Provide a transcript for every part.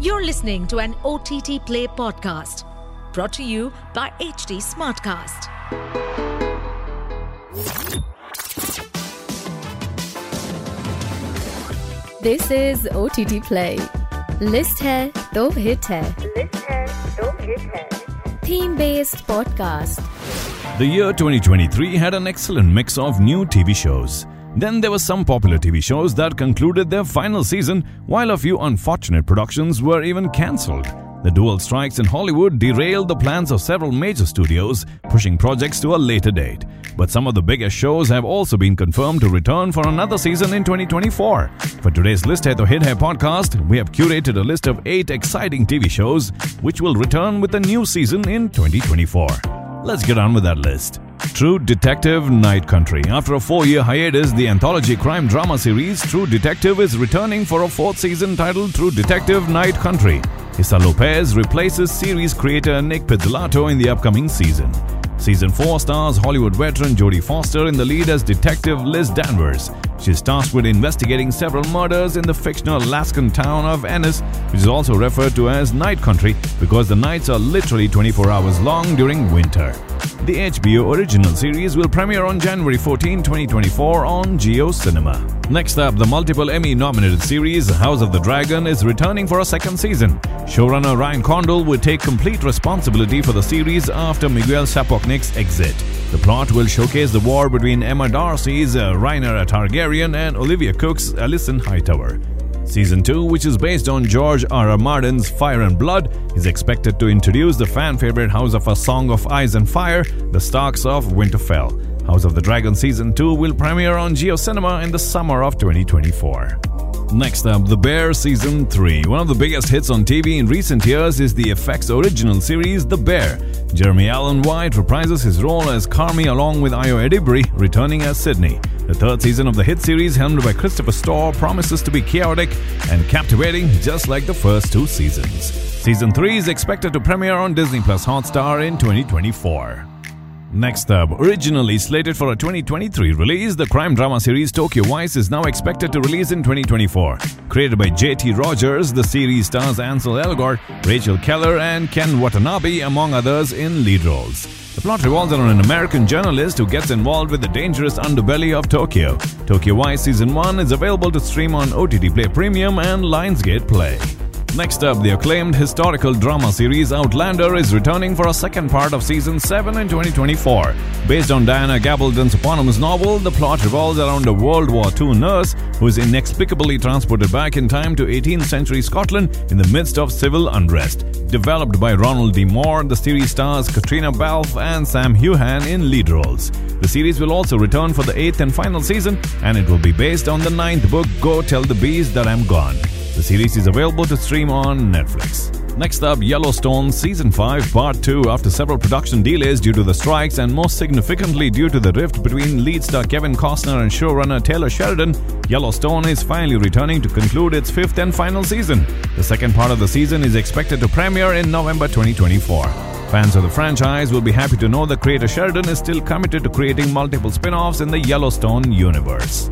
You're listening to an OTT Play podcast brought to you by HT Smartcast. This is OTT Play. List hai do hit hai. List hai to hit hai. Theme based podcast. The year 2023 had an excellent mix of new TV shows then there were some popular TV shows that concluded their final season, while a few unfortunate productions were even cancelled. The dual strikes in Hollywood derailed the plans of several major studios, pushing projects to a later date. But some of the biggest shows have also been confirmed to return for another season in 2024. For today's List Hai to Hit Hai podcast, we have curated a list of eight exciting TV shows which will return with a new season in 2024. Let's get on with that list. True Detective Night Country. After a four year hiatus, the anthology crime drama series True Detective is returning for a fourth season titled True Detective Night Country. Issa Lopez replaces series creator Nic Pizzolatto in the upcoming season. Season 4 stars Hollywood veteran Jodie Foster in the lead as Detective Liz Danvers. She is tasked with investigating several murders in the fictional Alaskan town of Ennis, which is also referred to as Night Country because the nights are literally 24 hours long during winter. The HBO original series will premiere on January 14, 2024 on JioCinema. Next up, the multiple Emmy nominated series House of the Dragon is returning for a second season. Showrunner Ryan Condal will take complete responsibility for the series after Miguel Sapochnik's exit. The plot will showcase the war between Emma D'Arcy's uh, Rhaenyra Targaryen and Olivia Cooke's Alicent Hightower. Season 2, which is based on George R. R. Martin's Fire and Blood, is expected to introduce the fan favorite House of A Song of Ice and Fire, the Starks of Winterfell. House of the Dragon Season 2 will premiere on JioCinema in the summer of 2024. Next up, The Bear Season 3. One of the biggest hits on TV in recent years is the FX original series The Bear. Jeremy Allen White reprises his role as Carmy along with Ayo Edebiri, returning as Sydney. The third season of the hit series, helmed by Christopher Storer, promises to be chaotic and captivating just like the first two seasons. Season 3 is expected to premiere on Disney Plus Hotstar in 2024. Next up, originally slated for a 2023 release, the crime drama series Tokyo Vice is now expected to release in 2024. Created by JT Rogers, the series stars Ansel Elgort, Rachel Keller, and Ken Watanabe, among others, in lead roles. The plot revolves around an American journalist who gets involved with the dangerous underbelly of Tokyo. Tokyo Vice Season 1 is available to stream on OTT Play Premium and Lionsgate Play. Next up, the acclaimed historical drama series Outlander is returning for a second part of season 7 in 2024. Based on Diana Gabaldon's eponymous novel, the plot revolves around a World War II nurse who is inexplicably transported back in time to 18th century Scotland in the midst of civil unrest. Developed by Ronald D. Moore, the series stars Caitríona Balfe and Sam Heughan in lead roles. The series will also return for the eighth and final season, and it will be based on the ninth book Go Tell the Bees That I'm Gone. The series is available to stream on Netflix. Next up, Yellowstone Season 5 Part 2 after several production delays due to the strikes and most significantly due to the rift between lead star Kevin Costner and showrunner Taylor Sheridan, Yellowstone is finally returning to conclude its fifth and final season. The second part of the season is expected to premiere in November 2024. Fans of the franchise will be happy to know that creator Sheridan is still committed to creating multiple spin-offs in the Yellowstone universe.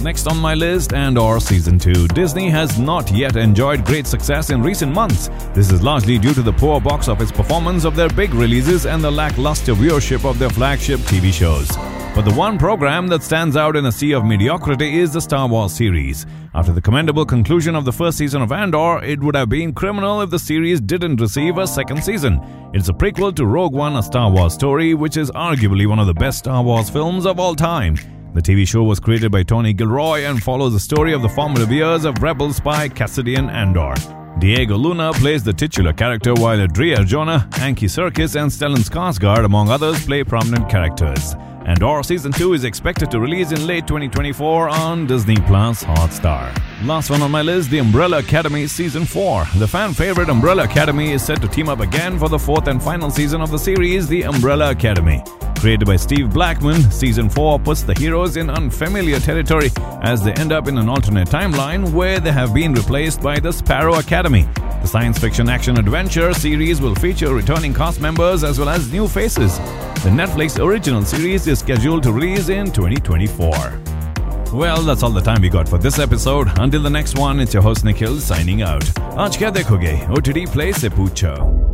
Next on my list, Andor Season 2. Disney has not yet enjoyed great success in recent months. This is largely due to the poor box office performance of their big releases and the lackluster viewership of their flagship TV shows. But the one program that stands out in a sea of mediocrity is the Star Wars series. After the commendable conclusion of the first season of Andor, it would have been criminal if the series didn't receive a second season. It's a prequel to Rogue One, a Star Wars story, which is arguably one of the best Star Wars films of all time. The TV show was created by Tony Gilroy and follows the story of the formative years of rebel spy Cassian Andor. Diego Luna plays the titular character while Adria Arjona, Andy Serkis, and Stellan Skarsgård, among others, play prominent characters. Andor Season 2 is expected to release in late 2024 on Disney Plus Hotstar. Last one on my list, The Umbrella Academy Season 4. The fan favorite Umbrella Academy is set to team up again for the fourth and final season of the series, The Umbrella Academy. Created by Steve Blackman, Season 4 puts the heroes in unfamiliar territory as they end up in an alternate timeline where they have been replaced by the Sparrow Academy. The science fiction action adventure series will feature returning cast members as well as new faces. The Netflix original series is scheduled to release in 2024. Well, that's all the time we got for this episode. Until the next one, it's your host Nikhil signing out. Aaj क्या dekhoge, OTT Play se पूछो.